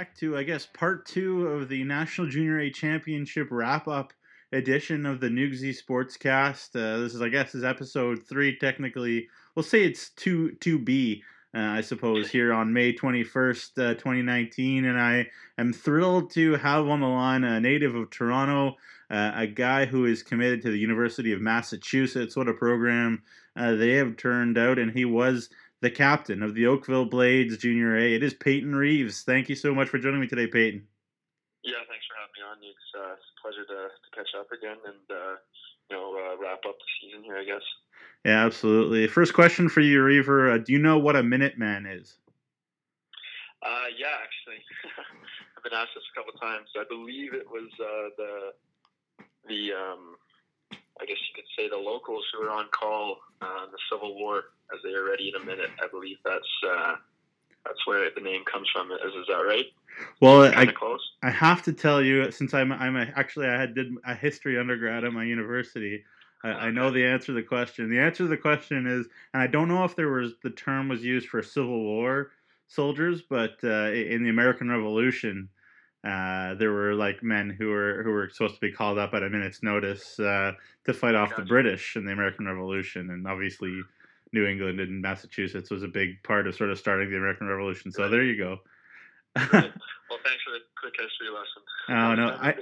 back to, I guess, part two of the National Junior A Championship wrap up edition of the Newsy Sportscast. Uh, this is, I guess, is episode three. Technically, we'll say it's two two B. Uh, I suppose here on May twenty first, uh, twenty nineteen, and I am thrilled to have on the line a native of Toronto, uh, a guy who is committed to the University of Massachusetts. What a program uh, they have turned out, and he was the captain of the Oakville Blades Junior A. It is Peyton Reeves. Thank you so much for joining me today, Peyton. Yeah, thanks for having me on. It's, uh, it's a pleasure to, to catch up again and uh, you know uh, wrap up the season here, I guess. Yeah, absolutely. First question for you, Reaver. Uh, do you know what a Minuteman is? Uh, yeah, actually, I've been asked this a couple of times. I believe it was uh, the the um, I guess you could say the locals who were on call uh, in the Civil War as they are ready in a minute. I believe that's uh, that's where the name comes from. Is is that right? Well, I, I have to tell you, since I'm I'm a, actually I had did a history undergrad at my university. I, okay. I know the answer to the question. The answer to the question is, and I don't know if there was the term was used for Civil War soldiers, but uh, in the American Revolution, uh, there were like men who were who were supposed to be called up at a minute's notice uh, to fight off gotcha. the British in the American Revolution, and obviously New England and Massachusetts was a big part of sort of starting the American Revolution. So there you go. right. Well, thanks for the quick history lesson. Oh no, I,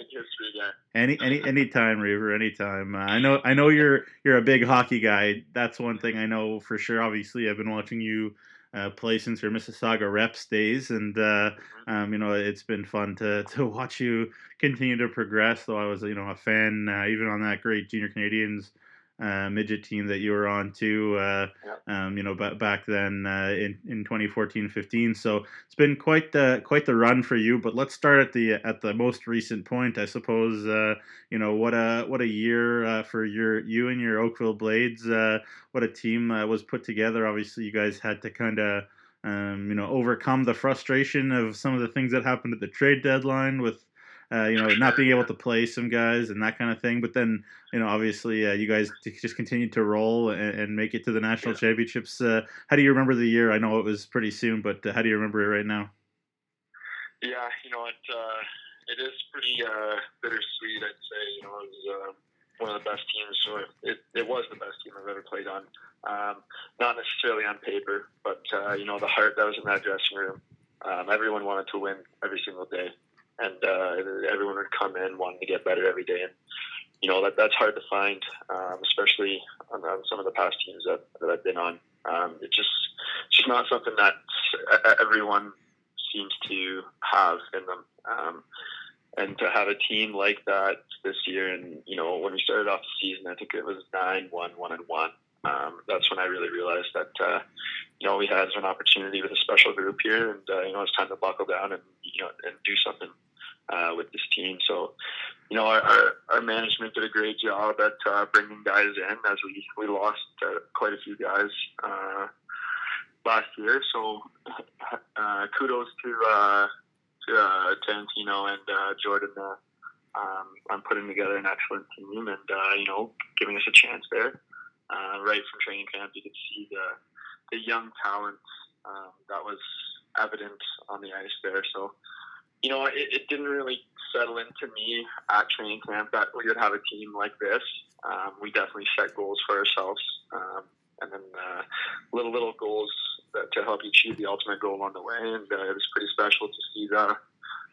any any any time, Reaver, anytime. Uh, I know I know you're you're a big hockey guy. That's one thing I know for sure. Obviously, I've been watching you uh, play since your Mississauga reps days, and uh, mm-hmm. um, you know it's been fun to to watch you continue to progress. Though I was you know a fan uh, even on that great junior Canadians uh, midget team that you were on too, uh, um, you know, b- back then uh, in, in 2014-15. So it's been quite the quite the run for you. But let's start at the at the most recent point, I suppose. Uh, you know, what a what a year uh, for your you and your Oakville Blades. Uh, what a team was put together. Obviously, you guys had to kind of. Um, you know, overcome the frustration of some of the things that happened at the trade deadline with uh, you know, not being able to play some guys and that kind of thing. But then, you know, obviously, uh, you guys just continued to roll and, and make it to the national yeah. championships. Uh, how do you remember the year? I know it was pretty soon, but uh, how do you remember it right now? Yeah, you know, it uh, it is pretty uh, bittersweet. I'd say, you know, it was one of the best teams, or it, it was the best team I've ever played on. Um, not necessarily on paper, but you know, the heart that was in that dressing room. Um, everyone wanted to win every single day and uh, everyone would come in wanting to get better every day. And you know that that's hard to find, um, especially on, on, some of the past teams that, that I've been on. Um, it just it's just not something that everyone seems to have in them. Um, and to have a team like that this year, and you know, when we started off the season, I think it was nine one one and one. Um, that's when I really realized that uh, you know we had an opportunity with a special group here, and uh, you know it's time to buckle down and you know and do something uh, with this team. So, you know, our, our, our management did a great job at uh, bringing guys in as we, we lost uh, quite a few guys uh, last year. So, uh, kudos to, uh, to uh, Tarantino and uh, Jordan uh, um, on putting together an excellent team and, uh, you know, giving us a chance there. Uh, right from training camp, you could see the, the young talent um, that was evident on the ice there. So, you know, it, it didn't really settle into me at training camp that we would have a team like this. Um, we definitely set goals for ourselves, um, and then uh, little little goals that, to help you achieve the ultimate goal on the way. And uh, it was pretty special to see the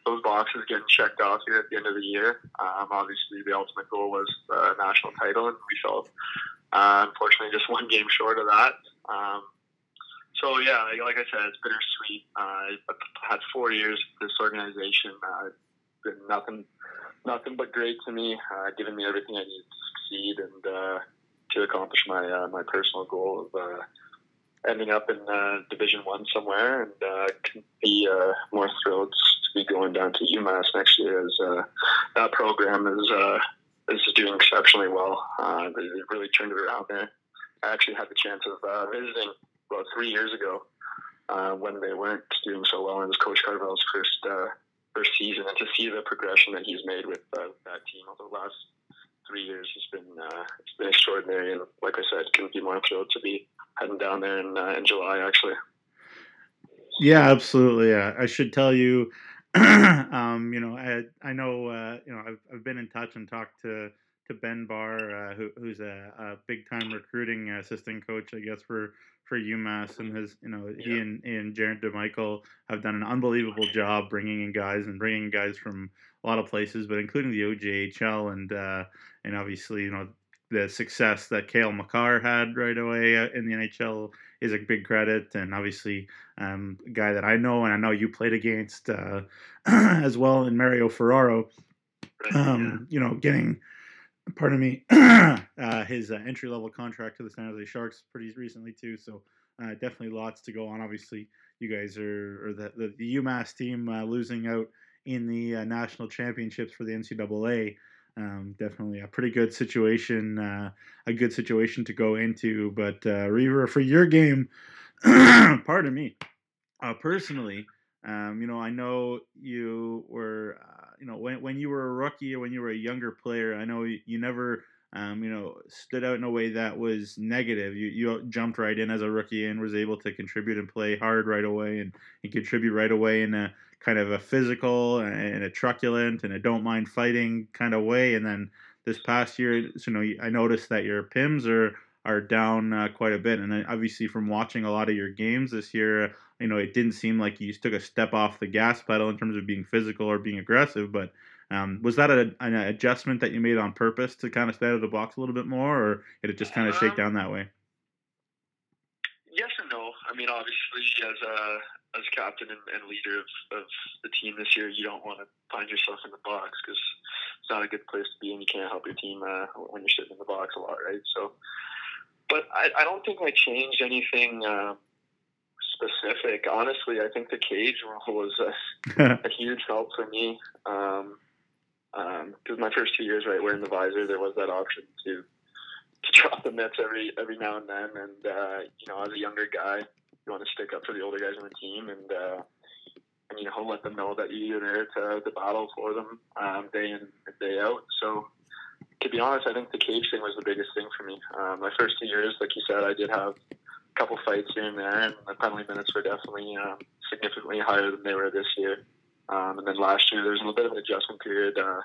those boxes getting checked off here at the end of the year. Um, obviously, the ultimate goal was the national title, and we felt uh, unfortunately just one game short of that. Um, so yeah, like, I said, it's bittersweet. Uh, I've had four years with this organization. Uh, been nothing, nothing but great to me. Uh, given me everything I need to succeed and uh, to accomplish my uh, my personal goal of uh, ending up in uh, Division One somewhere, and uh, can be uh, more thrilled to be going down to UMass next year. As uh, that program is uh, is doing exceptionally well. Uh, they really turned it around there. I actually had the chance of uh, visiting about three years ago uh, when they weren't doing so well. It was Coach Carvel's first uh, first season, and to see the progression that he's made with uh, that team over the last three years has been uh, it's been extraordinary. And like I said, couldn't be more thrilled to be heading down there in uh, in July actually. Yeah, absolutely. Yeah. I should tell you um, you know, I I know uh, you know I've I've been in touch and talked to to Ben Barr, uh, who, who's a, a big time recruiting assistant coach, I guess for for UMass, and his you know he and, and Jared DeMichiel have done an unbelievable job bringing in guys and bringing guys from a lot of places, but including the OJHL and uh, and obviously you know the success that Cale Makar had right away uh, in the NHL is a big credit, and obviously um, a guy that I know and I know you played against uh, as well in Mario Ferraro. Um, you know, getting pardon me, uh, his uh, entry level contract to the San Jose Sharks pretty recently too. So uh, definitely lots to go on. Obviously, you guys are or the the, the UMass team uh, losing out in the uh, national championships for the NCAA. Um, definitely a pretty good situation, uh, a good situation to go into. But Reaver, for your game, pardon me, personally, um, you know, I know you were you know, when when you were a rookie or when you were a younger player, I know you, you never, um, you know, stood out in a way that was negative. You you jumped right in as a rookie and was able to contribute and play hard right away and, and contribute right away in a kind of a physical and a truculent and a don't mind fighting kind of way. And then this past year, you know, I noticed that your PIMS are are down uh, quite a bit. And obviously, from watching a lot of your games this year, you know, it didn't seem like you took a step off the gas pedal in terms of being physical or being aggressive. But um, was that a, an adjustment that you made on purpose to kind of stay out of the box a little bit more, or did it just kind of shake um, down that way? Yes and no. I mean, obviously, as a as captain and, and leader of, of the team this year, you don't want to find yourself in the box because it's not a good place to be, and you can't help your team uh, when you're sitting in the box a lot, right? So, but I, I don't think I changed anything. Um, specific. Honestly, I think the cage rule was a, a huge help for me. Um, because um, my first two years, right, wearing the visor, there was that option to to drop the mitts every every now and then. And uh, you know, as a younger guy, you want to stick up for the older guys on the team, and uh, and you know, let them know that you're there to, to battle for them um, day in and day out. So. To be honest, I think the cage thing was the biggest thing for me. Um, my first two years, like you said, I did have a couple fights here and there, and the penalty minutes were definitely um, significantly higher than they were this year. Um, and then last year there was a little bit of an adjustment period uh,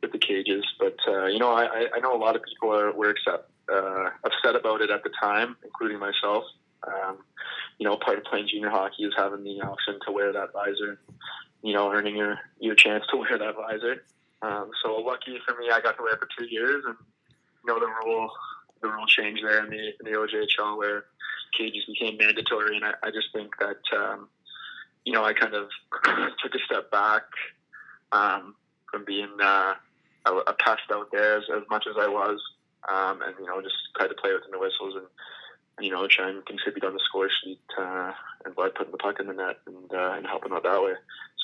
with the cages, but uh, you know I, I know a lot of people are were accept, uh, upset about it at the time, including myself. Um, you know, part of playing junior hockey is having the option to wear that visor, you know, earning your your chance to wear that visor. Um, so lucky for me, I got to wear it for two years, and you know the rule the rule change there in the in the OJHL where cages became mandatory, and I, I just think that um, you know I kind of took a step back um, from being uh, a, a pest out there as, as much as I was, um, and you know just try to play within the whistles and you know try and contribute on the score sheet uh, and by putting the puck in the net and uh, and helping out that way.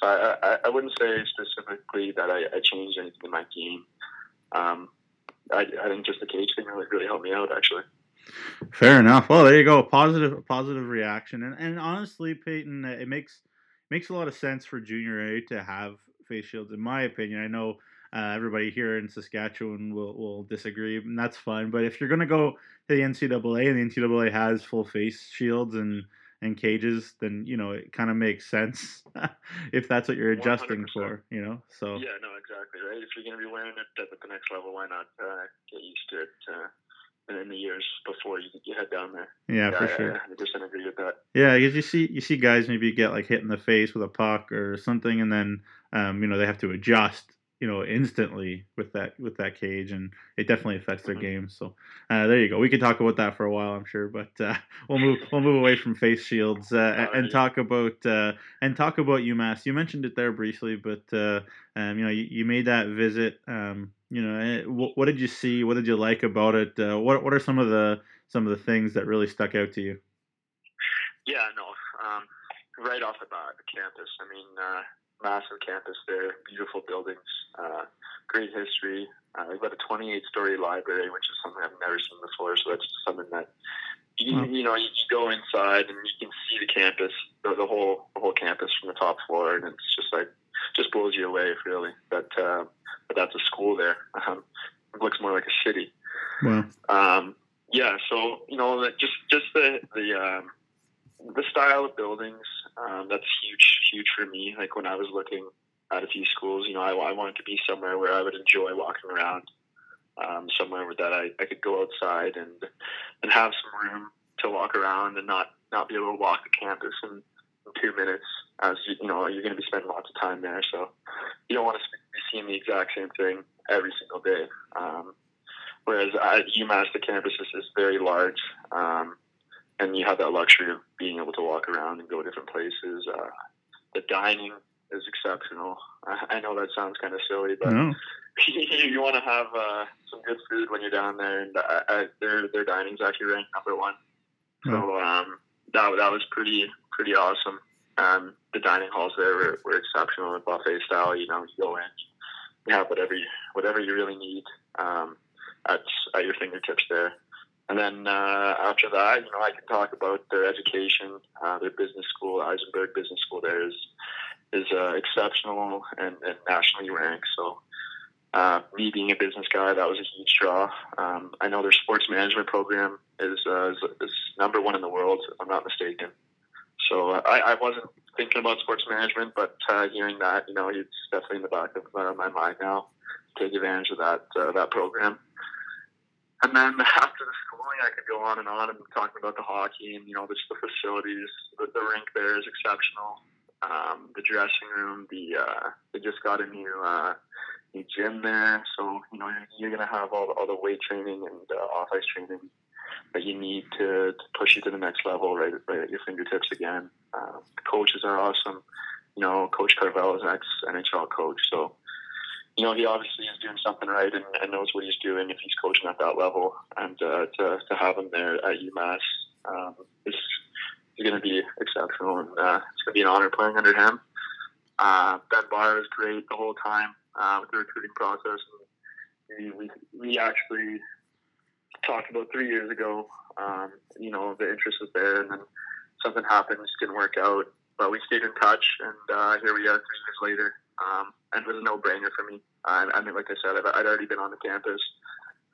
So I, I, I wouldn't say specifically that I, I changed anything in my game. Um, I, I think just the cage thing really really helped me out actually. Fair enough. Well, there you go. Positive, positive reaction, and and honestly, Peyton, it makes makes a lot of sense for junior A to have face shields. In my opinion, I know uh, everybody here in Saskatchewan will, will disagree, and that's fine. But if you're going to go to the NCAA and the NCAA has full face shields and and cages, then you know it kind of makes sense if that's what you're adjusting 100%. for. You know, so yeah, no, exactly right. If you're going to be wearing it at the next level, why not uh, get used to it? Uh, in the years before you, you head down there. Yeah, yeah for sure. I, I just agree with that. Yeah, because you see you see guys maybe get like hit in the face with a puck or something, and then um, you know they have to adjust you know instantly with that with that cage and it definitely affects their mm-hmm. game. So uh, there you go. We could talk about that for a while i'm sure but uh, we'll move we'll move away from face shields uh, and talk about uh, and talk about umass. You mentioned it there briefly but uh, um, you know you, you made that visit um, you know eh, what, what, did you see? What did you like about it? Uh, what, what are some of the some of the things that really stuck out to you? Yeah no um, right off the bat the campus. I mean massive campus there, beautiful buildings, uh, great history. Uh, we've got a 28 story library, which is something I've never seen before. So that's something that you, you know you, go inside and you can see the campus, the, the, whole the whole campus from the top floor, and it's just like just blows you away, really. That uh, but that's a school there. Um, it looks more like a city. Wow. Um, yeah. So you know, just just the the um, the style of buildings Um, that's huge, huge for me. Like when I was looking at a few schools, you know, I, I wanted to be somewhere where I would enjoy walking around, um, somewhere where that I, I could go outside and and have some room to walk around and not not be able to walk the campus in, in two minutes. As you, you know, you're going to be spending lots of time there, so you don't want to be seeing the exact same thing every single day. Um, whereas at UMass, the campus is, is very large. Um, and you have that luxury of being able to walk around and go different places. Uh, the dining is exceptional. I, I know that sounds kind of silly, but no. you, you want to have uh, some good food when you're down there, and uh, uh, their their dining's actually ranked number one. So um, that that was pretty pretty awesome. Um, the dining halls there were, were exceptional and buffet style. You know, you go in, you have whatever you, whatever you really need um, at at your fingertips there. And then uh, after that, you know, I can talk about their education. Uh, their business school, Isenberg Business School, there is is uh, exceptional and, and, nationally ranked. So, uh, me being a business guy, that was a huge draw. Um, I know their sports management program is, uh, is, is number one in the world, if I'm not mistaken. So uh, I, I wasn't thinking about sports management, but hearing that, you know, it's definitely in the back of my mind now. to Take advantage of that that program. And then after the schooling, I could go on and on and talking about the hockey and you know just the facilities. The, the rink there is exceptional. Um, the dressing room, the uh, they just got a new uh, new gym there, so you know you're, you're gonna have all the, all the weight training and uh, off ice training that you need to, to push you to the next level right, right at your fingertips again. Uh, the coaches are awesome. You know, Coach Carvel is an ex NHL coach, so you know, he obviously is doing something right and, and knows what he's doing if he's coaching at that level. And uh, to, to have him there at UMass um, is, is going to be exceptional. And uh, it's going to be an honor playing under him. Uh, ben Barr is great the whole time uh, with the recruiting process. We, we, we actually talked about three years ago. Um, you know, the interest was there, and then something happened, just didn't work out. But we stayed in touch, and uh, here we are three years later. Um, and it was a no-brainer for me. I mean, like I said, I've, I'd already been on the campus.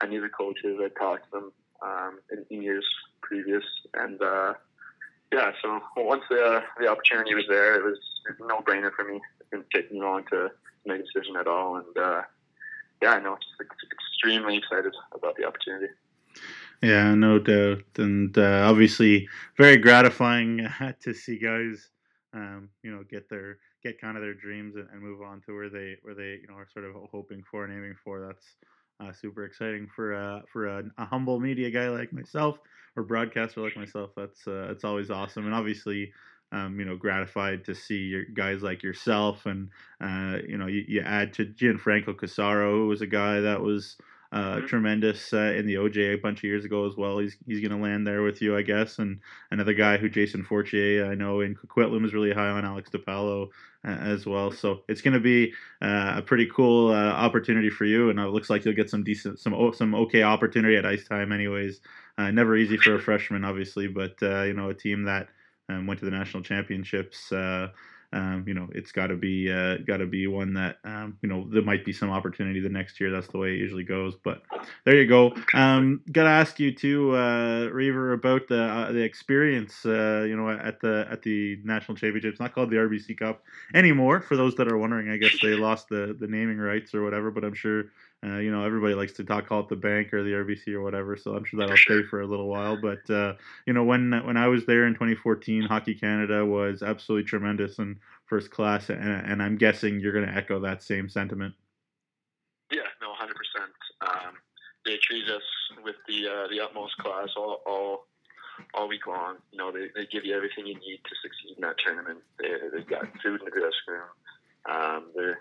I knew the coaches. I talked to them um, in, in years previous, and uh, yeah. So once the the opportunity was there, it was a no-brainer for me. It didn't take me long to make a decision at all, and uh, yeah, I know just extremely excited about the opportunity. Yeah, no doubt, and uh, obviously very gratifying to see guys, um, you know, get their get kind of their dreams and, and, move on to where they where they you know are sort of hoping for and aiming for. That's uh, super exciting for uh, for a, a, humble media guy like myself or broadcaster like myself. That's uh, it's always awesome, and obviously. Um, you know, gratified to see your guys like yourself, and uh, you know, you, you add to Gianfranco Cassaro, who was a guy that was uh, mm-hmm. tremendous uh, in the OJ a bunch of years ago as well. He's he's going to land there with you, I guess. And another guy who Jason Fortier, I know in Coquitlam is really high on Alex DePalo uh, as well. So it's going to be uh, a pretty cool uh, opportunity for you, and it looks like you'll get some decent, some some okay opportunity at ice time, anyways. Uh, never easy for a freshman, obviously, but you know a team that um, went to the national championships um, you know, it's got to be uh, got to be one that um, you know there might be some opportunity the next year. That's the way it usually goes. But there you go. Um, got to ask you too, uh, Reaver, about the uh, the experience. Uh, you know, at the at the national championships, not called the RBC Cup anymore. For those that are wondering, I guess they lost the the naming rights or whatever. But I'm sure uh, you know, everybody likes to talk call it the bank or the RBC or whatever, so I'm sure that'll stay for a little while. But uh, you know, when when I was there in 2014, Hockey Canada was absolutely tremendous and first class, and, and I'm guessing you're going to echo that same sentiment. Yeah, no, 100. percent um, They treat us with the uh, the utmost class all, all all week long. You know, they, they give you everything you need to succeed in that tournament. They they've got food in the dressing room. Um, they're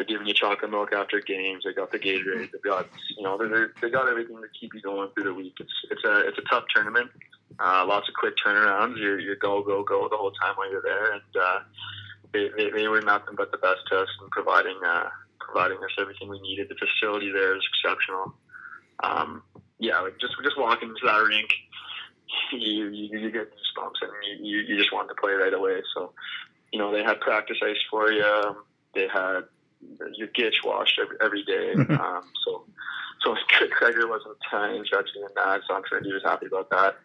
they're giving you chocolate milk after games. They got the Gatorade. They've got you know they're, they got everything to keep you going through the week. It's it's a it's a tough tournament. Uh, lots of quick turnarounds. You're, you're go go go the whole time while you're there, and uh, they, they they were nothing but the best to us in providing uh, providing us everything we needed. The facility there is exceptional. Um, yeah, like just just walking into that rink, you you, you get goosebumps and you, you you just want to play right away. So you know they had practice ice for you. They had your gitch washed every, every day. um, so so Craig wasn't uh, interested in that, so I'm sure he was happy about that.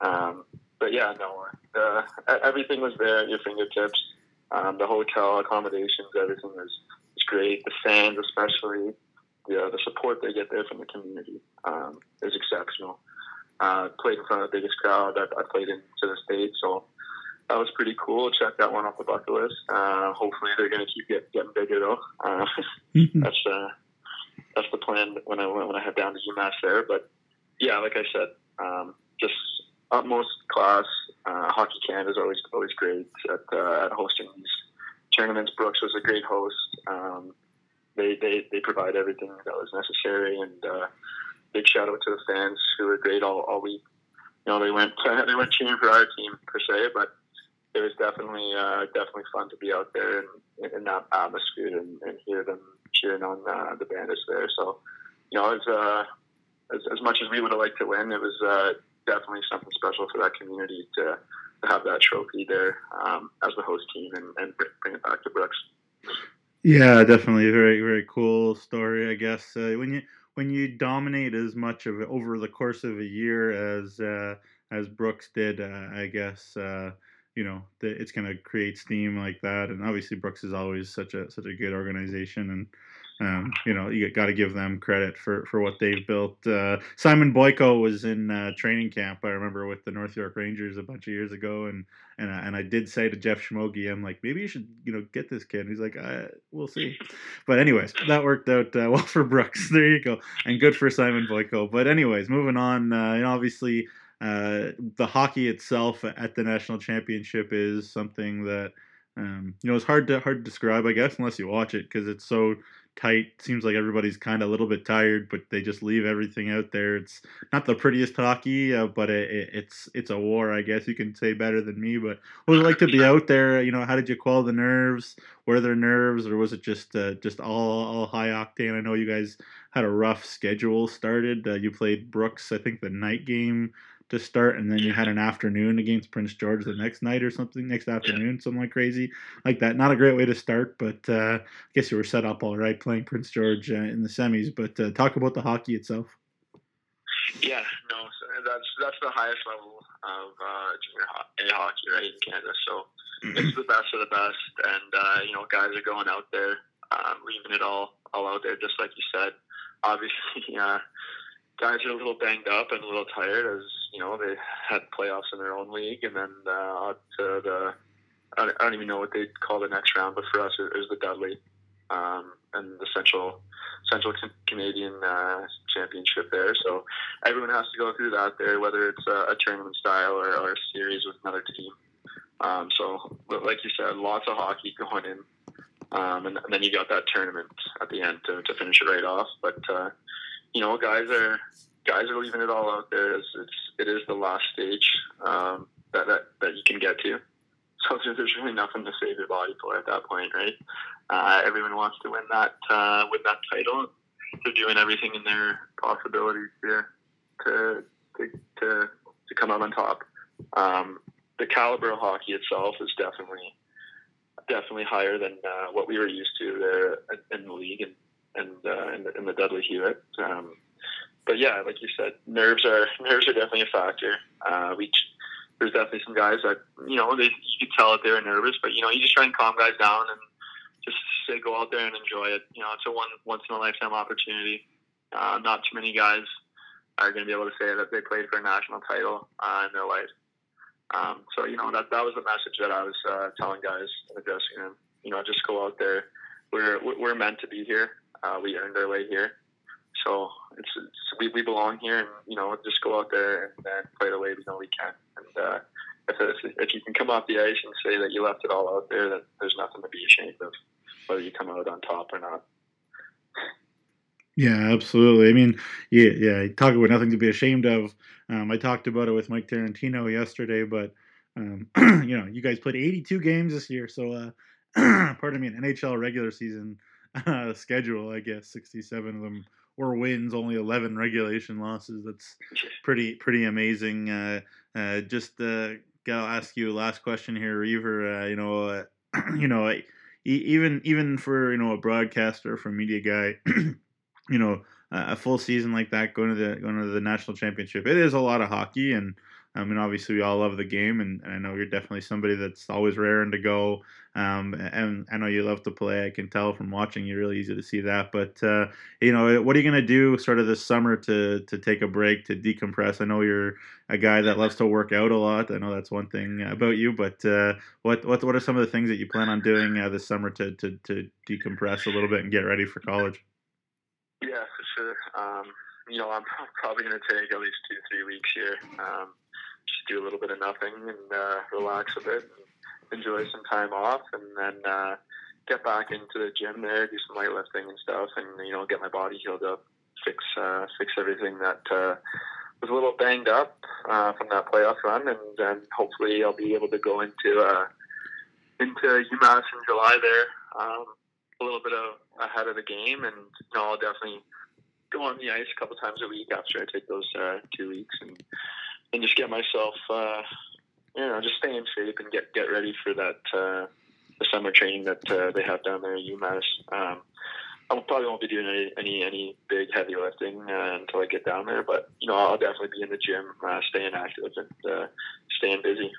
Um, but yeah, no, uh, everything was there at your fingertips. Um, the hotel accommodations, everything was, was great. The fans, especially, the, the support they get there from the community um, is exceptional. Uh, played in front of the biggest crowd that I played in to the state, so that was pretty cool. Check that one off the bucket list. Uh, hopefully, they're going to keep get, getting bigger though. Uh, mm-hmm. That's uh, that's the plan when I when I head down to UMass there. But yeah, like I said, um, just utmost class. Uh, Hockey Canada is always always great at, uh, at hosting these tournaments. Brooks was a great host. Um, they, they they provide everything that was necessary, and uh, big shout out to the fans who were great all, all week. You know, they went they went cheering for our team per se, but it was definitely uh, definitely fun to be out there in, in that atmosphere and, and hear them cheering on uh, the Bandits there. So, you know, as, uh, as as much as we would have liked to win, it was uh, definitely something special for that community to, to have that trophy there um, as the host team and, and bring it back to Brooks. Yeah, definitely very very cool story. I guess uh, when you when you dominate as much of it over the course of a year as uh, as Brooks did, uh, I guess uh, you know that it's going to create steam like that. And obviously, Brooks is always such a such a good organization, and um, you know, you got to give them credit for, for what they've built. Uh, Simon Boyko was in uh, training camp. I remember with the North York Rangers a bunch of years ago, and and I, and I did say to Jeff Schmogi, I'm like, maybe you should you know get this kid. And he's like, we'll see. But anyways, that worked out uh, well for Brooks. There you go, and good for Simon Boyko. But anyways, moving on. Uh, you obviously. Uh, the hockey itself at the national championship is something that um, you know it's hard to hard to describe, I guess, unless you watch it because it's so tight. Seems like everybody's kind of a little bit tired, but they just leave everything out there. It's not the prettiest hockey, uh, but it, it, it's it's a war. I guess you can say better than me. But what was it like to be out there? You know, how did you quell the nerves? Were there nerves, or was it just uh, just all all high octane? I know you guys had a rough schedule started. Uh, you played Brooks, I think, the night game to start, and then you had an afternoon against Prince George the next night or something, next afternoon, yeah. something like crazy like that. Not a great way to start, but uh, I guess you were set up all right playing Prince George uh, in the semis. But uh, talk about the hockey itself. Yeah, no, that's that's the highest level of uh, junior ho- A hockey right in Canada. So mm-hmm. it's the best of the best, and uh, you know guys are going out there, um, leaving it all all out there, just like you said. Obviously, uh, guys are a little banged up and a little tired as you know they had playoffs in their own league, and then uh, to the I don't even know what they call the next round, but for us it was the Dudley um, and the Central Central Canadian uh, Championship there. So everyone has to go through that there, whether it's a, a tournament style or, or, a series with another team. Um, so, like you said, lots of hockey going in, um, and, and, then you got that tournament at the end to, to finish it right off. But uh, you know, guys are guys are leaving it all out there. It's, it's it is the last stage um, that, that that you can get to. So there's really nothing to save your body for at that point, right? Uh, everyone wants to win that uh, win that title. They're doing everything in their possibilities here to to to, to come out on top. Um, the caliber of hockey itself is definitely definitely higher than uh, what we were used to there in the league and and uh, in, the, in the Dudley Hewitt. Um, but yeah, like you said, nerves are nerves are definitely a factor. Uh, we there's definitely some guys that you know they you could tell that they're nervous, but you know you just try and calm guys down and just say go out there and enjoy it. You know, it's a one once in a lifetime opportunity. Uh, not too many guys are going to be able to say that they played for a national title uh, in their life. Um, so you know that that was the message that I was uh, telling guys in the dressing room. You know, just go out there. We're we're meant to be here. Uh, we earned our way here. So it's, it's, we, we belong here, and you know, just go out there and, and play the way we know we can. And uh, if, if, if you can come off the ice and say that you left it all out there, then there's nothing to be ashamed of, whether you come out on top or not. Yeah, absolutely. I mean, yeah, yeah. Talk about nothing to be ashamed of. Um, I talked about it with Mike Tarantino yesterday, but um, you know, you guys played 82 games this year, so uh, pardon me, an NHL regular season uh, schedule, I guess 67 of them were wins, only 11 regulation losses. That's pretty pretty amazing. Uh, uh, just uh, I'll ask you a last question here, Reaver. Uh, you know, uh, you know, even even for you know a broadcaster, for a media guy, you know, a full season like that, going to the going to the national championship, it is a lot of hockey, and I mean, obviously, we all love the game, and, and I know you're definitely somebody that's always raring to go. Um, and I know you love to play. I can tell from watching you. Really easy to see that. But uh, you know, what are you going to do sort of this summer to to take a break to decompress? I know you're a guy that loves to work out a lot. I know that's one thing about you. But uh, what what what are some of the things that you plan on doing uh, this summer to, to to decompress a little bit and get ready for college? Yeah, for sure. Um, you know, I'm probably going to take at least two three weeks here. Um, just do a little bit of nothing and uh, relax a bit and enjoy some time off, and then uh, get back into the gym there, do some weightlifting and stuff, and you know get my body healed up, fix uh, fix everything that uh, was a little banged up uh, from that playoff run, and then hopefully I'll be able to go into uh, into UMass in July there. Um, a little bit of ahead of the game, and you know, I'll definitely go on the ice a couple times a week after I take those uh, two weeks and and just get myself, uh, you know, just stay in shape and get get ready for that uh, the summer training that uh, they have down there at UMass. Um, I probably won't be doing any any, any big heavy lifting uh, until I get down there, but you know, I'll definitely be in the gym, uh, staying active and uh, staying busy.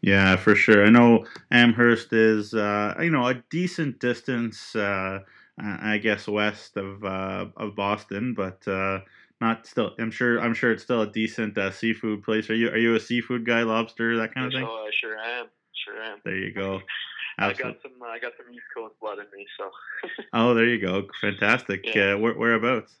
Yeah, for sure. I know Amherst is, uh, you know, a decent distance, uh, I guess, west of uh, of Boston, but uh, not still. I'm sure. I'm sure it's still a decent uh, seafood place. Are you? Are you a seafood guy? Lobster, that kind of thing. Oh, I sure am. Sure am. There you go. I got some. I got some East Coast blood in me, so. oh, there you go. Fantastic. Yeah. Uh, where, whereabouts?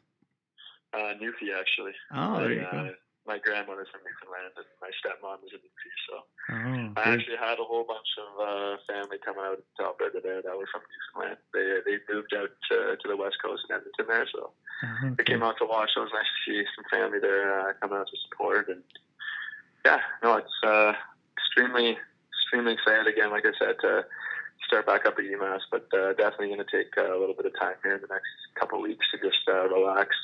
Uh, Newfie, actually. Oh, there you go. Uh, my grandmother's from Newfoundland and my stepmom is in Newfie, so oh, I actually had a whole bunch of uh, family coming out to Alberta there that were from Newfoundland. They they moved out to, to the west coast in Edmonton there, so oh, they came out to watch. So it was nice to see some family there uh, coming out to support, and yeah, no, it's uh, extremely extremely excited again. Like I said, to start back up at UMass, but uh, definitely going to take a little bit of time here in the next couple of weeks to just uh, relax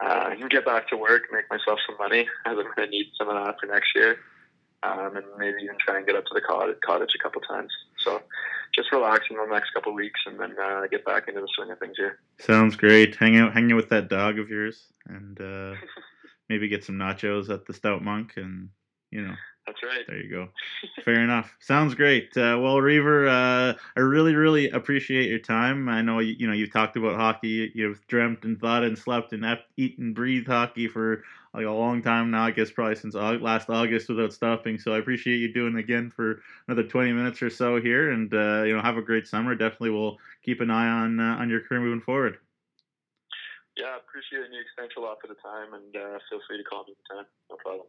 uh, and get back to work, make myself some money, as I'm going to need some of that for next year, um, and maybe even try and get up to the cottage, cottage a couple times. So just relaxing the next couple of weeks, and then uh, get back into the swing of things here. Sounds great. Hang out, hang out with that dog of yours, and uh, maybe get some nachos at the Stout Monk, and you know. That's right. There you go. Fair enough. Sounds great. Uh, well, Reaver, uh, I really, really appreciate your time. I know you, you know you've talked about hockey. You've dreamt and thought and slept and eaten and breathed hockey for like a long time now. I guess probably since last August without stopping. So I appreciate you doing it again for another 20 minutes or so here. And uh, you know, have a great summer. Definitely, we'll keep an eye on uh, on your career moving forward. Yeah, appreciate it, Nick. Thanks a lot for the time, and uh, feel free to call me anytime. No problem.